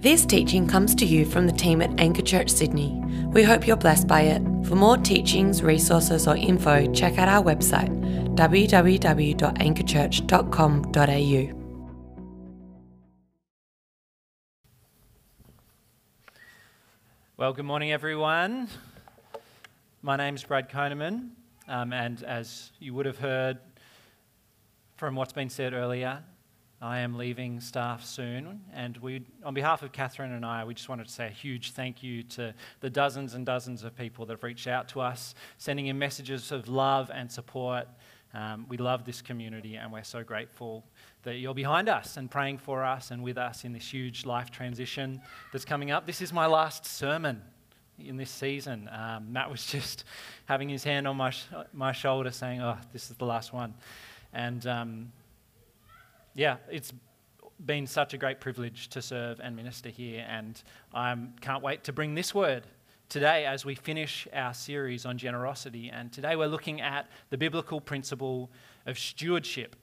This teaching comes to you from the team at Anchor Church Sydney. We hope you're blessed by it. For more teachings, resources, or info, check out our website www.anchorchurch.com.au. Well, good morning, everyone. My name's Brad Koneman, um, and as you would have heard from what's been said earlier, I am leaving staff soon, and we, on behalf of Catherine and I, we just wanted to say a huge thank you to the dozens and dozens of people that have reached out to us, sending in messages of love and support. Um, we love this community, and we're so grateful that you're behind us and praying for us and with us in this huge life transition that's coming up. This is my last sermon in this season. Um, Matt was just having his hand on my, sh- my shoulder saying, Oh, this is the last one. And um, yeah, it's been such a great privilege to serve and minister here, and I um, can't wait to bring this word today as we finish our series on generosity. And today we're looking at the biblical principle of stewardship.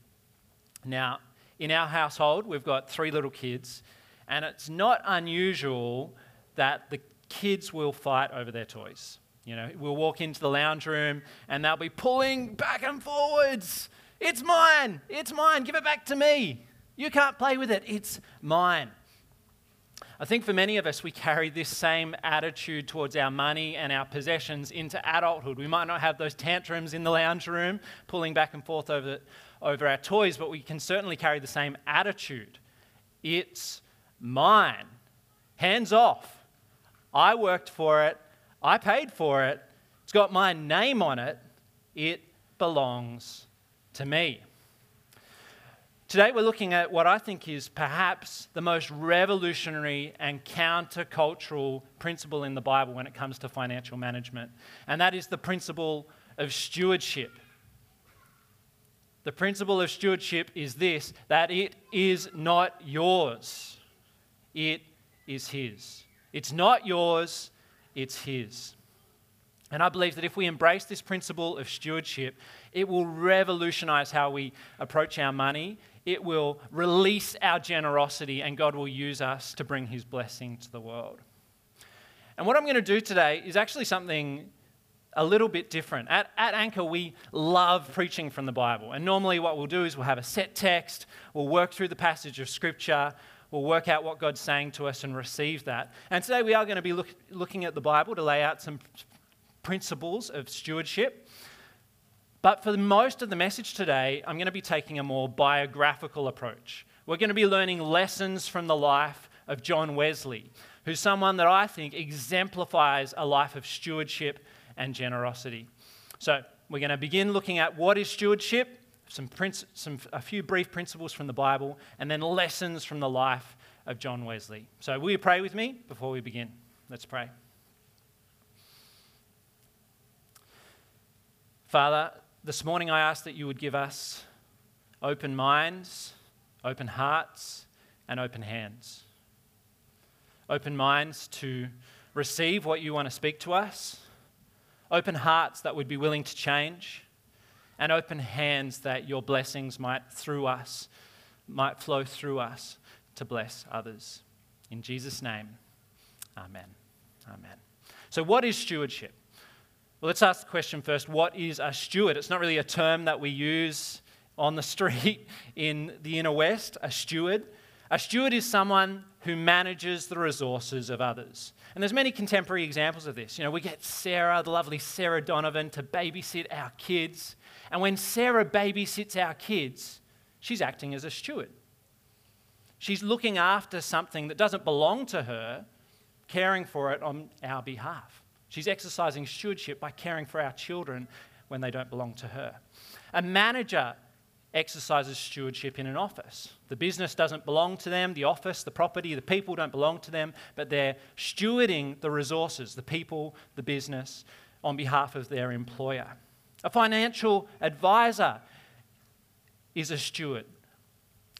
Now, in our household, we've got three little kids, and it's not unusual that the kids will fight over their toys. You know, we'll walk into the lounge room and they'll be pulling back and forwards. It's mine. It's mine. Give it back to me. You can't play with it. It's mine. I think for many of us, we carry this same attitude towards our money and our possessions into adulthood. We might not have those tantrums in the lounge room, pulling back and forth over, over our toys, but we can certainly carry the same attitude. It's mine. Hands off. I worked for it. I paid for it. It's got my name on it. It belongs to me. Today, we're looking at what I think is perhaps the most revolutionary and countercultural principle in the Bible when it comes to financial management, and that is the principle of stewardship. The principle of stewardship is this that it is not yours, it is His. It's not yours, it's His. And I believe that if we embrace this principle of stewardship, it will revolutionize how we approach our money. It will release our generosity, and God will use us to bring His blessing to the world. And what I'm going to do today is actually something a little bit different. At, at Anchor, we love preaching from the Bible. And normally, what we'll do is we'll have a set text, we'll work through the passage of Scripture, we'll work out what God's saying to us and receive that. And today, we are going to be look, looking at the Bible to lay out some principles of stewardship. But for most of the message today, I'm going to be taking a more biographical approach. We're going to be learning lessons from the life of John Wesley, who's someone that I think exemplifies a life of stewardship and generosity. So, we're going to begin looking at what is stewardship, some, some, a few brief principles from the Bible, and then lessons from the life of John Wesley. So, will you pray with me before we begin? Let's pray. Father, this morning I ask that you would give us open minds, open hearts, and open hands. Open minds to receive what you want to speak to us, open hearts that would be willing to change, and open hands that your blessings might through us might flow through us to bless others. In Jesus' name, amen. Amen. So, what is stewardship? Well, let's ask the question first what is a steward? It's not really a term that we use on the street in the inner west, a steward. A steward is someone who manages the resources of others. And there's many contemporary examples of this. You know, we get Sarah, the lovely Sarah Donovan, to babysit our kids. And when Sarah babysits our kids, she's acting as a steward. She's looking after something that doesn't belong to her, caring for it on our behalf. She's exercising stewardship by caring for our children when they don't belong to her. A manager exercises stewardship in an office. The business doesn't belong to them, the office, the property, the people don't belong to them, but they're stewarding the resources, the people, the business, on behalf of their employer. A financial advisor is a steward,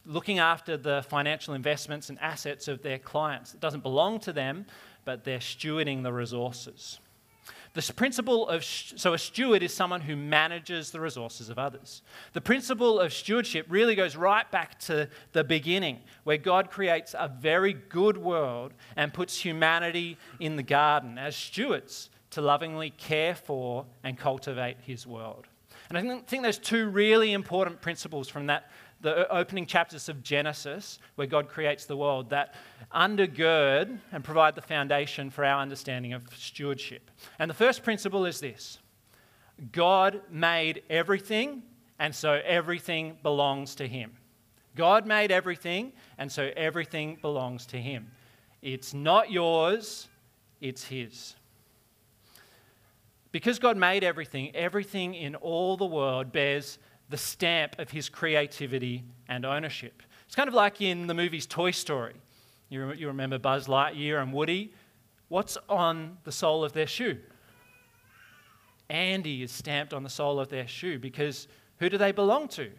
looking after the financial investments and assets of their clients. It doesn't belong to them, but they're stewarding the resources. The principle of, so a steward is someone who manages the resources of others. The principle of stewardship really goes right back to the beginning, where God creates a very good world and puts humanity in the garden as stewards to lovingly care for and cultivate his world. And I think there's two really important principles from that the opening chapters of Genesis, where God creates the world, that undergird and provide the foundation for our understanding of stewardship. And the first principle is this God made everything, and so everything belongs to Him. God made everything, and so everything belongs to Him. It's not yours, it's His. Because God made everything, everything in all the world bears the stamp of his creativity and ownership. It's kind of like in the movies Toy Story. You, you remember Buzz Lightyear and Woody? What's on the sole of their shoe? Andy is stamped on the sole of their shoe because who do they belong to?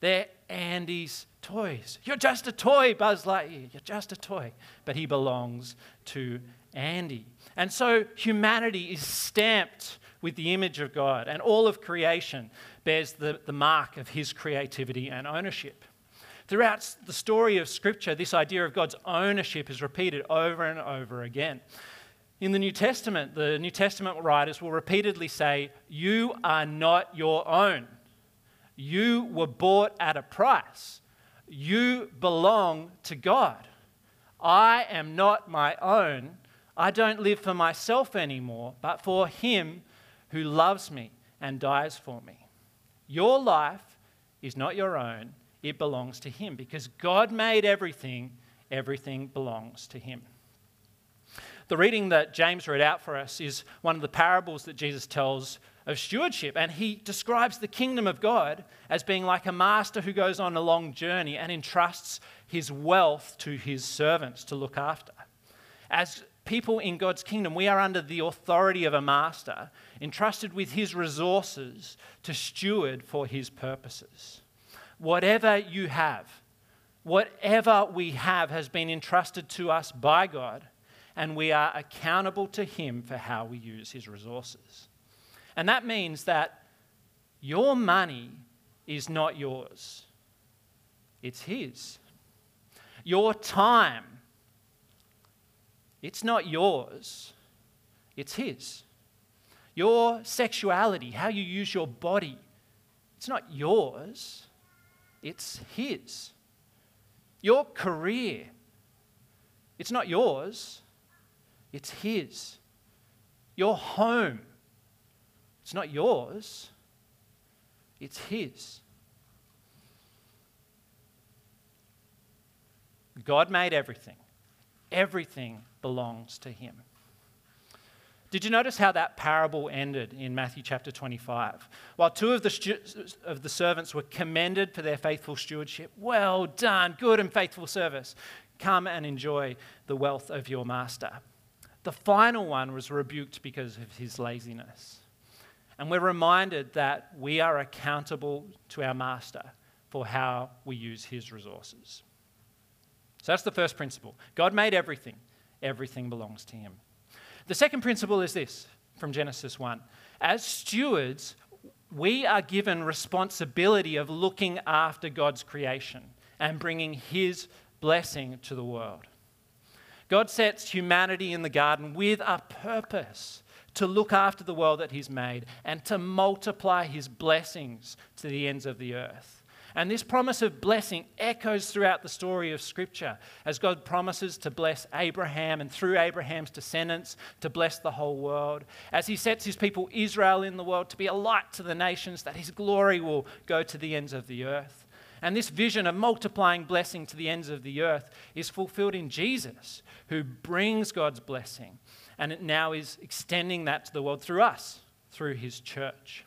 They're Andy's toys. You're just a toy, Buzz Lightyear. You're just a toy. But he belongs to Andy. And so humanity is stamped with the image of God, and all of creation bears the, the mark of his creativity and ownership. Throughout the story of Scripture, this idea of God's ownership is repeated over and over again. In the New Testament, the New Testament writers will repeatedly say, You are not your own. You were bought at a price. You belong to God. I am not my own. I don't live for myself anymore, but for Him who loves me and dies for me. Your life is not your own, it belongs to Him. Because God made everything, everything belongs to Him. The reading that James read out for us is one of the parables that Jesus tells of stewardship. And he describes the kingdom of God as being like a master who goes on a long journey and entrusts his wealth to his servants to look after. As people in God's kingdom, we are under the authority of a master, entrusted with his resources to steward for his purposes. Whatever you have, whatever we have, has been entrusted to us by God, and we are accountable to him for how we use his resources. And that means that your money is not yours, it's his. Your time it's not yours, it's His. Your sexuality, how you use your body, it's not yours, it's His. Your career, it's not yours, it's His. Your home, it's not yours, it's His. God made everything. Everything belongs to him. Did you notice how that parable ended in Matthew chapter 25? While two of the, stu- of the servants were commended for their faithful stewardship, well done, good and faithful service. Come and enjoy the wealth of your master. The final one was rebuked because of his laziness. And we're reminded that we are accountable to our master for how we use his resources. So that's the first principle. God made everything everything belongs to him. The second principle is this from Genesis 1. As stewards, we are given responsibility of looking after God's creation and bringing his blessing to the world. God sets humanity in the garden with a purpose to look after the world that he's made and to multiply his blessings to the ends of the earth. And this promise of blessing echoes throughout the story of Scripture as God promises to bless Abraham and through Abraham's descendants to bless the whole world. As he sets his people Israel in the world to be a light to the nations, that his glory will go to the ends of the earth. And this vision of multiplying blessing to the ends of the earth is fulfilled in Jesus, who brings God's blessing. And it now is extending that to the world through us, through his church.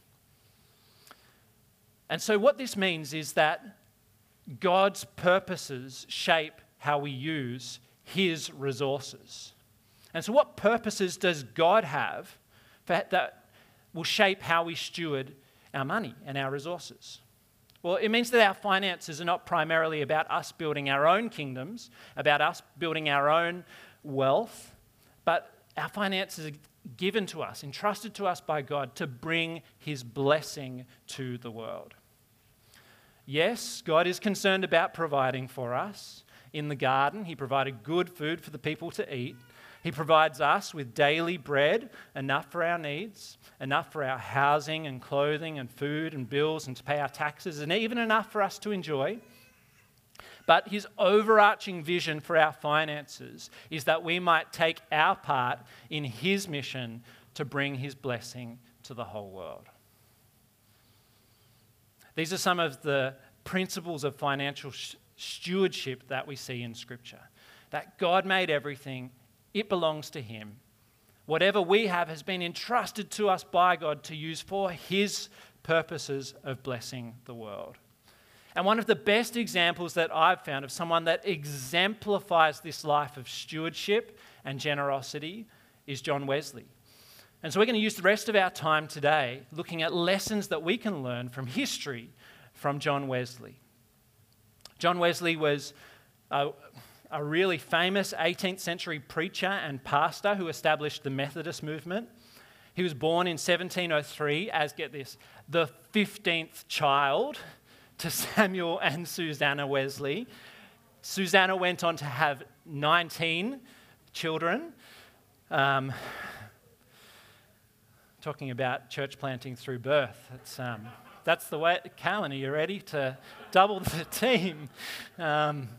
And so, what this means is that God's purposes shape how we use His resources. And so, what purposes does God have that will shape how we steward our money and our resources? Well, it means that our finances are not primarily about us building our own kingdoms, about us building our own wealth, but our finances are given to us, entrusted to us by God to bring his blessing to the world. Yes, God is concerned about providing for us. In the garden, he provided good food for the people to eat. He provides us with daily bread, enough for our needs, enough for our housing and clothing and food and bills and to pay our taxes, and even enough for us to enjoy. But his overarching vision for our finances is that we might take our part in his mission to bring his blessing to the whole world. These are some of the principles of financial stewardship that we see in Scripture. That God made everything, it belongs to Him. Whatever we have has been entrusted to us by God to use for His purposes of blessing the world. And one of the best examples that I've found of someone that exemplifies this life of stewardship and generosity is John Wesley. And so we're going to use the rest of our time today looking at lessons that we can learn from history from John Wesley. John Wesley was a, a really famous 18th century preacher and pastor who established the Methodist movement. He was born in 1703 as, get this, the 15th child to Samuel and Susanna Wesley. Susanna went on to have 19 children. Um, talking about church planting through birth. It's, um, that's the way, Callan, are you ready to double the team? Um,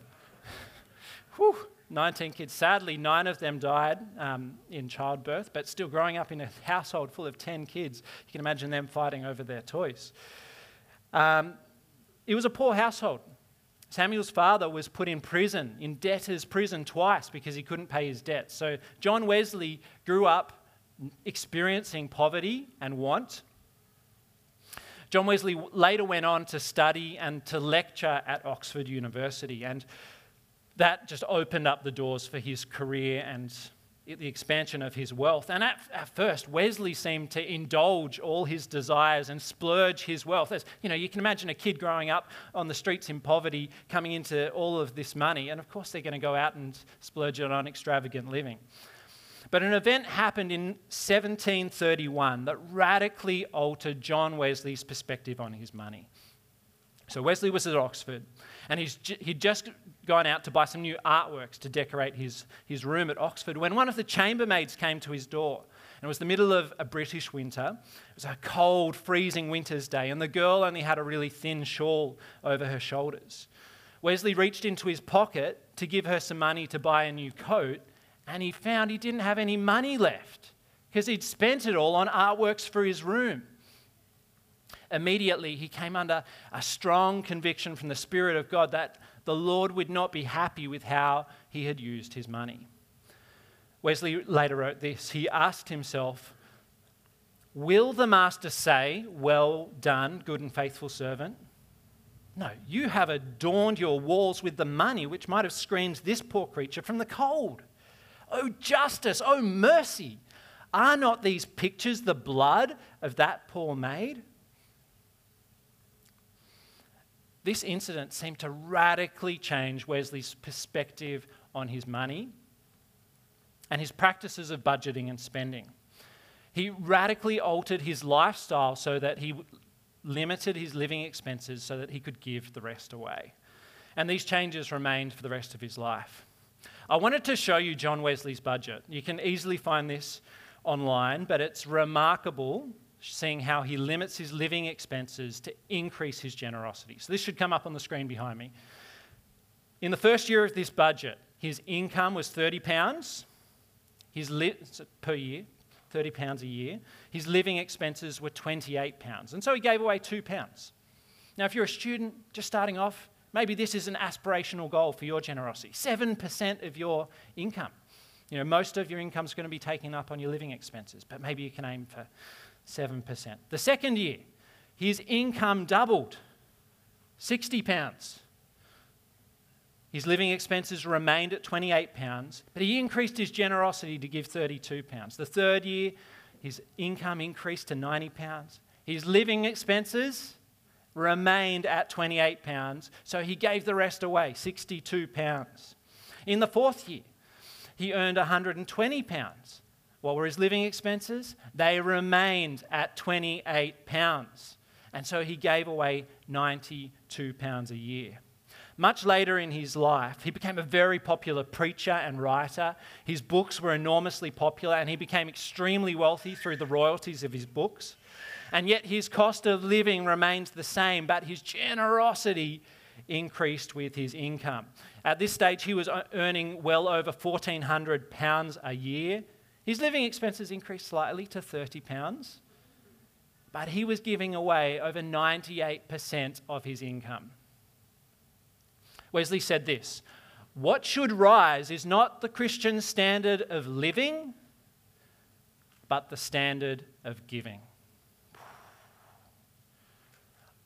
whew, 19 kids. Sadly, nine of them died um, in childbirth, but still growing up in a household full of 10 kids, you can imagine them fighting over their toys. Um, it was a poor household. Samuel's father was put in prison, in debtor's prison twice because he couldn't pay his debts. So John Wesley grew up experiencing poverty and want. John Wesley later went on to study and to lecture at Oxford University, and that just opened up the doors for his career and the expansion of his wealth. And at, at, first, Wesley seemed to indulge all his desires and splurge his wealth. As, you know, you can imagine a kid growing up on the streets in poverty coming into all of this money, and of course, they're going to go out and splurge it on extravagant living. But an event happened in 1731 that radically altered John Wesley's perspective on his money. So Wesley was at Oxford, and he's, he'd just gone out to buy some new artworks to decorate his, his room at Oxford when one of the chambermaids came to his door. And it was the middle of a British winter. It was a cold, freezing winter's day, and the girl only had a really thin shawl over her shoulders. Wesley reached into his pocket to give her some money to buy a new coat, and he found he didn't have any money left because he'd spent it all on artworks for his room. Immediately, he came under a strong conviction from the Spirit of God that the Lord would not be happy with how he had used his money. Wesley later wrote this He asked himself, Will the master say, Well done, good and faithful servant? No, you have adorned your walls with the money which might have screened this poor creature from the cold. Oh, justice, oh, mercy. Are not these pictures the blood of that poor maid? This incident seemed to radically change Wesley's perspective on his money and his practices of budgeting and spending. He radically altered his lifestyle so that he limited his living expenses so that he could give the rest away. And these changes remained for the rest of his life. I wanted to show you John Wesley's budget. You can easily find this online, but it's remarkable seeing how he limits his living expenses to increase his generosity. So this should come up on the screen behind me. In the first year of this budget, his income was 30 pounds his li- per year, 30 pounds a year. His living expenses were 28 pounds. And so he gave away 2 pounds. Now if you're a student just starting off, Maybe this is an aspirational goal for your generosity 7% of your income. You know, most of your income is going to be taken up on your living expenses, but maybe you can aim for 7%. The second year, his income doubled 60 pounds. His living expenses remained at 28 pounds, but he increased his generosity to give 32 pounds. The third year, his income increased to 90 pounds. His living expenses remained at 28 pounds, so he gave the rest away, 62 pounds. In the fourth year, he earned 120 pounds. What were his living expenses? They remained at 28 pounds. And so he gave away 92 pounds a year. Much later in his life, he became a very popular preacher and writer. His books were enormously popular, and he became extremely wealthy through the royalties of his books. And yet, his cost of living remains the same, but his generosity increased with his income. At this stage, he was uh, earning well over £1,400 a year. His living expenses increased slightly to £30, but he was giving away over 98% of his income. Wesley said this What should rise is not the Christian standard of living, but the standard of giving.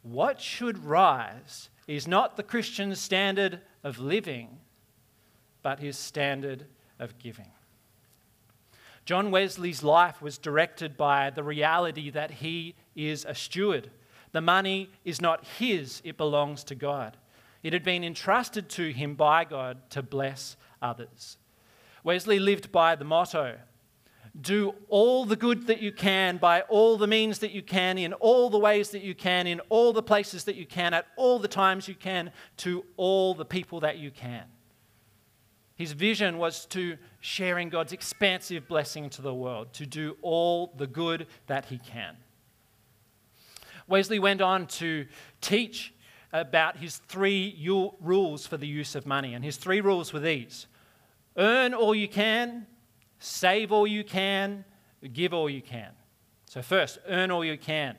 What should rise is not the Christian standard of living, but his standard of giving. John Wesley's life was directed by the reality that he is a steward. The money is not his, it belongs to God. It had been entrusted to him by God to bless others. Wesley lived by the motto do all the good that you can by all the means that you can, in all the ways that you can, in all the places that you can, at all the times you can, to all the people that you can. His vision was to sharing God's expansive blessing to the world, to do all the good that he can. Wesley went on to teach about his three rules for the use of money. And his three rules were these earn all you can, save all you can, give all you can. So, first, earn all you can.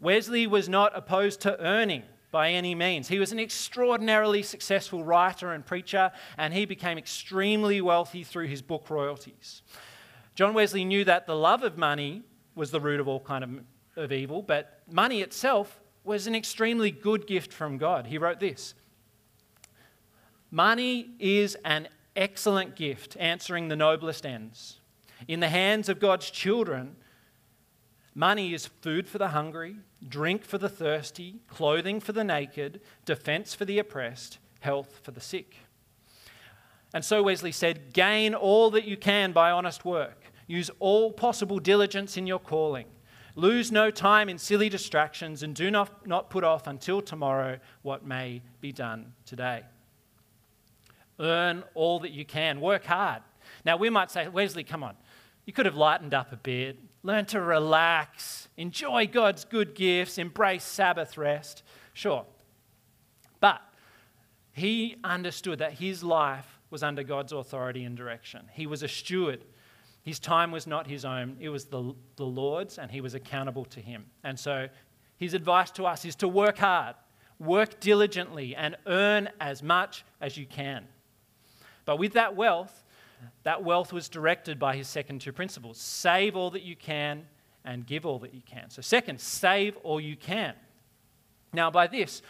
Wesley was not opposed to earning by any means. He was an extraordinarily successful writer and preacher, and he became extremely wealthy through his book royalties. John Wesley knew that the love of money was the root of all kind of, of evil, but money itself was an extremely good gift from God. He wrote this Money is an excellent gift, answering the noblest ends. In the hands of God's children, money is food for the hungry, drink for the thirsty, clothing for the naked, defense for the oppressed, health for the sick. And so Wesley said, Gain all that you can by honest work. Use all possible diligence in your calling. Lose no time in silly distractions and do not, not put off until tomorrow what may be done today. Earn all that you can. Work hard. Now, we might say, Wesley, come on. You could have lightened up a bit. Learn to relax. Enjoy God's good gifts. Embrace Sabbath rest. Sure. But he understood that his life was under God's authority and direction. He was a steward his time was not his own, it was the, the Lord's, and he was accountable to him. And so his advice to us is to work hard, work diligently, and earn as much as you can. But with that wealth, that wealth was directed by his second two principles save all that you can and give all that you can. So, second, save all you can. Now, by this,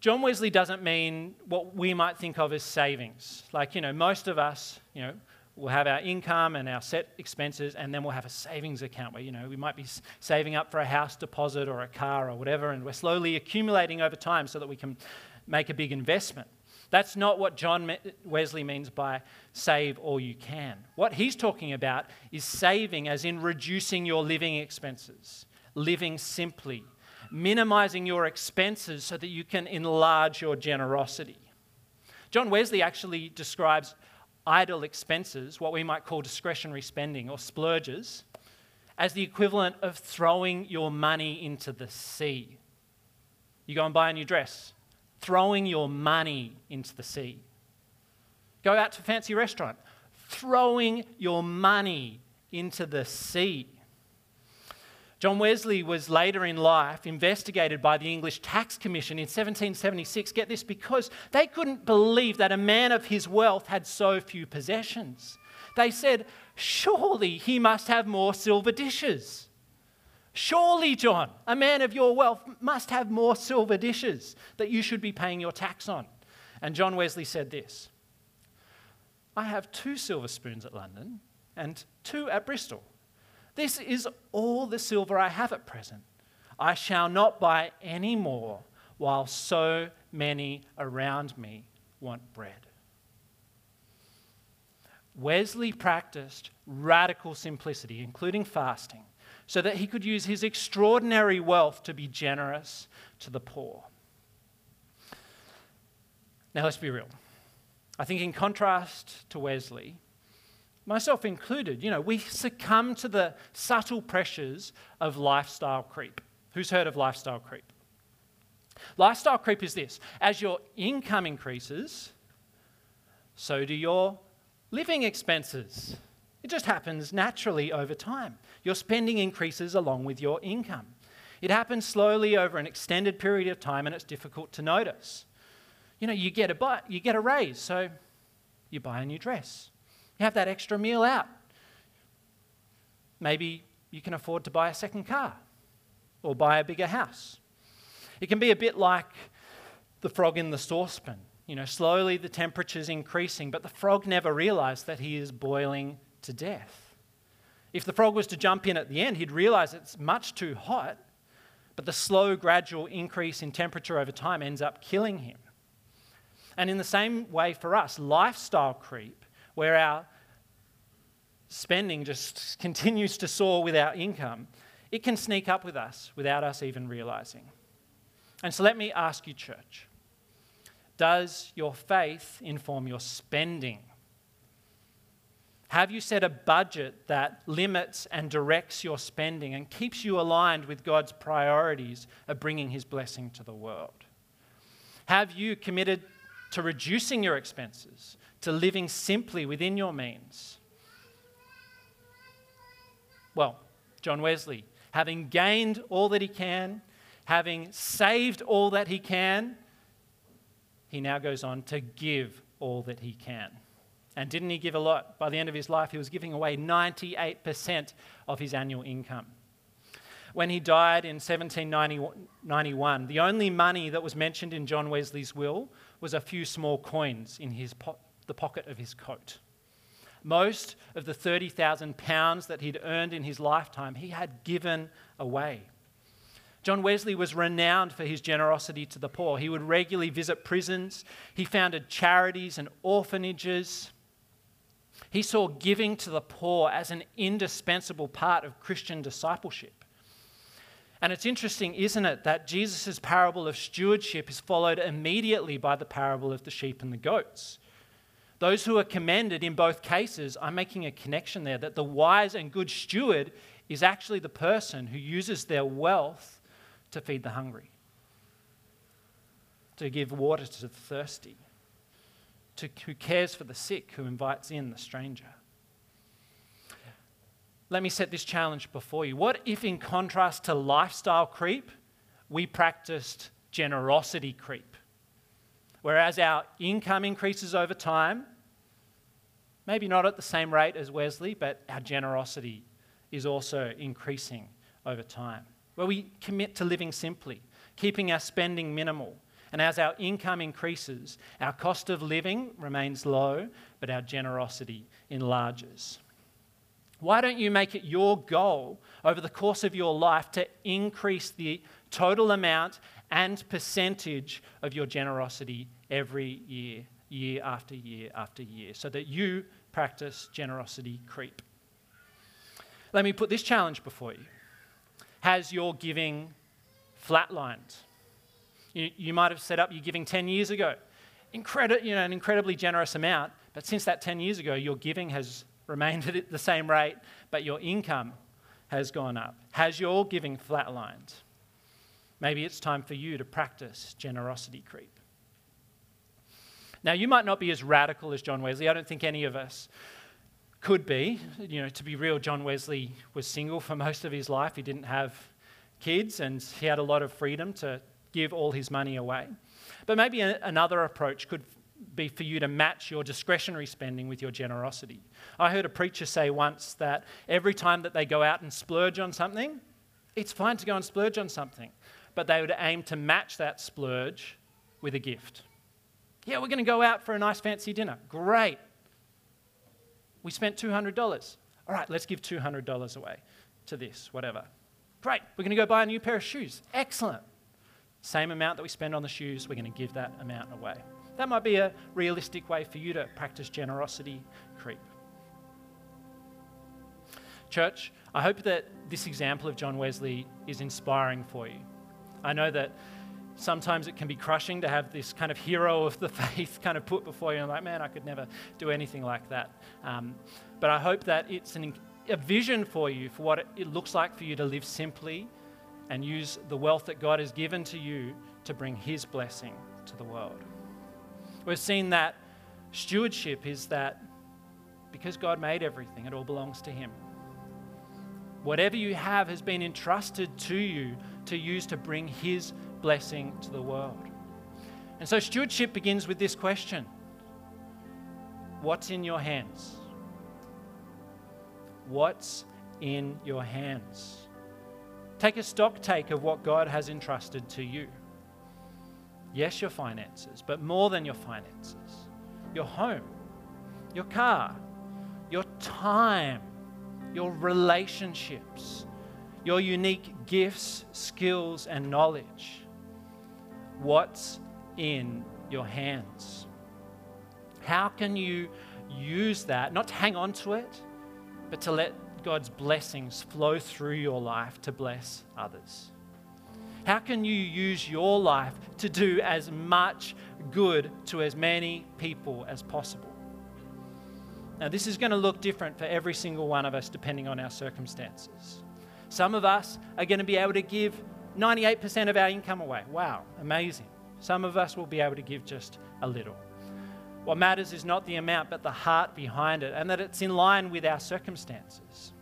John Wesley doesn't mean what we might think of as savings. Like, you know, most of us, you know, we'll have our income and our set expenses, and then we'll have a savings account where, you know, we might be saving up for a house deposit or a car or whatever, and we're slowly accumulating over time so that we can make a big investment. That's not what John Wesley means by save all you can. What he's talking about is saving, as in reducing your living expenses, living simply, minimizing your expenses so that you can enlarge your generosity. John Wesley actually describes idle expenses, what we might call discretionary spending or splurges, as the equivalent of throwing your money into the sea. You go and buy a new dress, throwing your money into the sea. Go out to a fancy restaurant, throwing your money into the sea. John Wesley was later in life investigated by the English Tax Commission in 1776. Get this, because they couldn't believe that a man of his wealth had so few possessions. They said, Surely he must have more silver dishes. Surely, John, a man of your wealth must have more silver dishes that you should be paying your tax on. And John Wesley said this I have two silver spoons at London and two at Bristol. This is all the silver I have at present. I shall not buy any more while so many around me want bread. Wesley practiced radical simplicity, including fasting, so that he could use his extraordinary wealth to be generous to the poor. Now, let's be real. I think, in contrast to Wesley, myself included, you know, we succumb to the subtle pressures of lifestyle creep. Who's heard of lifestyle creep? Lifestyle creep is this as your income increases, so do your living expenses. It just happens naturally over time. Your spending increases along with your income. It happens slowly over an extended period of time and it's difficult to notice. You know, you get a, buy, you get a raise, so you buy a new dress. You have that extra meal out. Maybe you can afford to buy a second car or buy a bigger house. It can be a bit like the frog in the saucepan. You know, slowly the temperature's increasing, but the frog never realized that he is boiling to death. If the frog was to jump in at the end, he'd realize it's much too hot, but the slow, gradual increase in temperature over time ends up killing him. And in the same way for us, lifestyle creep, where our spending just continues to soar with our income, it can sneak up with us without us even realizing. And so let me ask you, church does your faith inform your spending? Have you set a budget that limits and directs your spending and keeps you aligned with God's priorities of bringing His blessing to the world? Have you committed to reducing your expenses, to living simply within your means? Well, John Wesley, having gained all that he can, having saved all that he can, he now goes on to give all that he can. And didn't he give a lot? By the end of his life, he was giving away 98% of his annual income. When he died in 1791, the only money that was mentioned in John Wesley's will was a few small coins in his po- the pocket of his coat. Most of the 30,000 pounds that he'd earned in his lifetime, he had given away. John Wesley was renowned for his generosity to the poor. He would regularly visit prisons, he founded charities and orphanages. He saw giving to the poor as an indispensable part of Christian discipleship. And it's interesting, isn't it, that Jesus' parable of stewardship is followed immediately by the parable of the sheep and the goats. Those who are commended in both cases are making a connection there that the wise and good steward is actually the person who uses their wealth to feed the hungry, to give water to the thirsty, to, who cares for the sick, who invites in the stranger. Let me set this challenge before you. What if, in contrast to lifestyle creep, we practiced generosity creep? Whereas our income increases over time, maybe not at the same rate as Wesley, but our generosity is also increasing over time where we commit to living simply, keeping our spending minimal. And as our income increases, our cost of living remains low, but our generosity enlarges. Why don't you make it your goal over the course of your life to increase the total amount and percentage of your generosity every year, year after year after year, so that you practice generosity creep? Let me put this challenge before you has your giving flatlined? You, you might have set up your giving 10 years ago, Incredi- you know, an incredibly generous amount, but since that 10 years ago, your giving has remained at the same rate, but your income has gone up. Has your giving flatlined? Maybe it's time for you to practice generosity creep. Now, you might not be as radical as John Wesley. I don't think any of us could be. You know, to be real, John Wesley was single for most of his life. He didn't have kids and he had a lot of freedom to give all his money away. But maybe a, another approach could be for you to match your discretionary spending with your generosity. I heard a preacher say once that every time that they go out and splurge on something, it's fine to go and splurge on something, but they would aim to match that splurge with a gift. Yeah, we're going to go out for a nice fancy dinner. Great. We spent $200. All right, let's give $200 away to this, whatever. Great, we're going to go buy a new pair of shoes. Excellent. Same amount that we spend on the shoes, we're going to give that amount away. That might be a realistic way for you to practice generosity creep. Church, I hope that this example of John Wesley is inspiring for you. I know that sometimes it can be crushing to have this kind of hero of the faith kind of put before you and like, man, I could never do anything like that. Um, but I hope that it's an, a vision for you for what it, it looks like for you to live simply and use the wealth that God has given to you to bring His blessing to the world. We've seen that stewardship is that because God made everything, it all belongs to Him. Whatever you have has been entrusted to you to use to bring His blessing to the world. And so stewardship begins with this question What's in your hands? What's in your hands? Take a stock take of what God has entrusted to you. Yes, your finances, but more than your finances your home, your car, your time, your relationships, your unique gifts, skills, and knowledge. What's in your hands? How can you use that, not to hang on to it, but to God's blessings flow through your life to bless others? How can you use your life to do as much good to as many people as possible? Now, this is going to look different for every single one of us depending on our circumstances. Some of us are going to be able to give 98% of our income away. Wow, amazing. Some of us will be able to give just a little. What matters is not the amount, but the heart behind it, and that it's in line with our circumstances.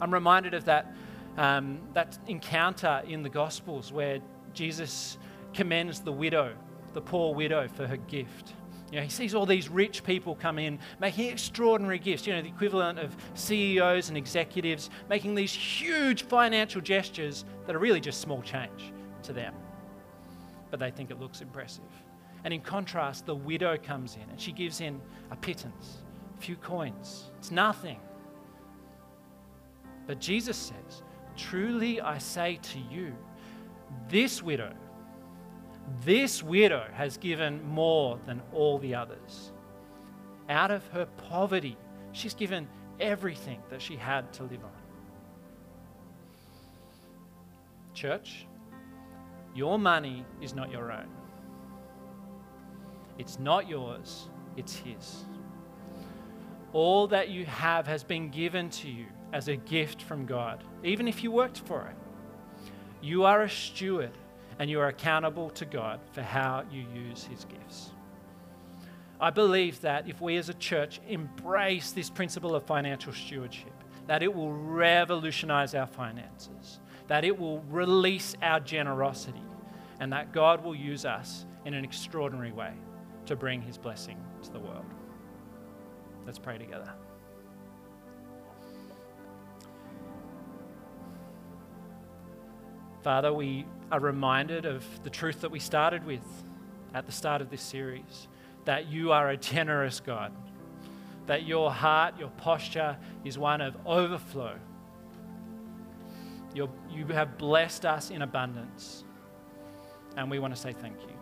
I'm reminded of that, um, that encounter in the Gospels where Jesus commends the widow, the poor widow, for her gift. You know, he sees all these rich people come in making extraordinary gifts, you know, the equivalent of CEOs and executives making these huge financial gestures that are really just small change to them. But they think it looks impressive. And in contrast, the widow comes in and she gives in a pittance, a few coins. It's nothing. But Jesus says, Truly I say to you, this widow, this widow has given more than all the others. Out of her poverty, she's given everything that she had to live on. Church, your money is not your own. It's not yours, it's His. All that you have has been given to you as a gift from God, even if you worked for it. You are a steward and you are accountable to God for how you use His gifts. I believe that if we as a church embrace this principle of financial stewardship, that it will revolutionize our finances, that it will release our generosity, and that God will use us in an extraordinary way to bring His blessing to the world. Let's pray together. Father, we are reminded of the truth that we started with at the start of this series that you are a generous God, that your heart, your posture is one of overflow. You're, you have blessed us in abundance, and we want to say thank you.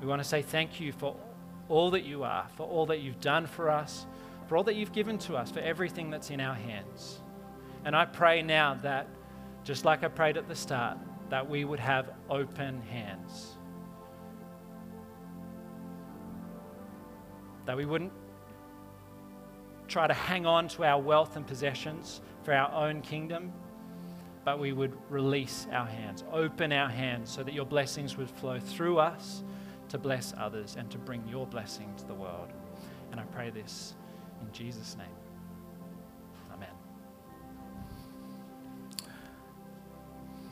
We want to say thank you for all that you are, for all that you've done for us, for all that you've given to us, for everything that's in our hands. And I pray now that just like I prayed at the start, that we would have open hands. That we wouldn't try to hang on to our wealth and possessions for our own kingdom, but we would release our hands, open our hands so that your blessings would flow through us to bless others and to bring your blessing to the world. And I pray this in Jesus' name.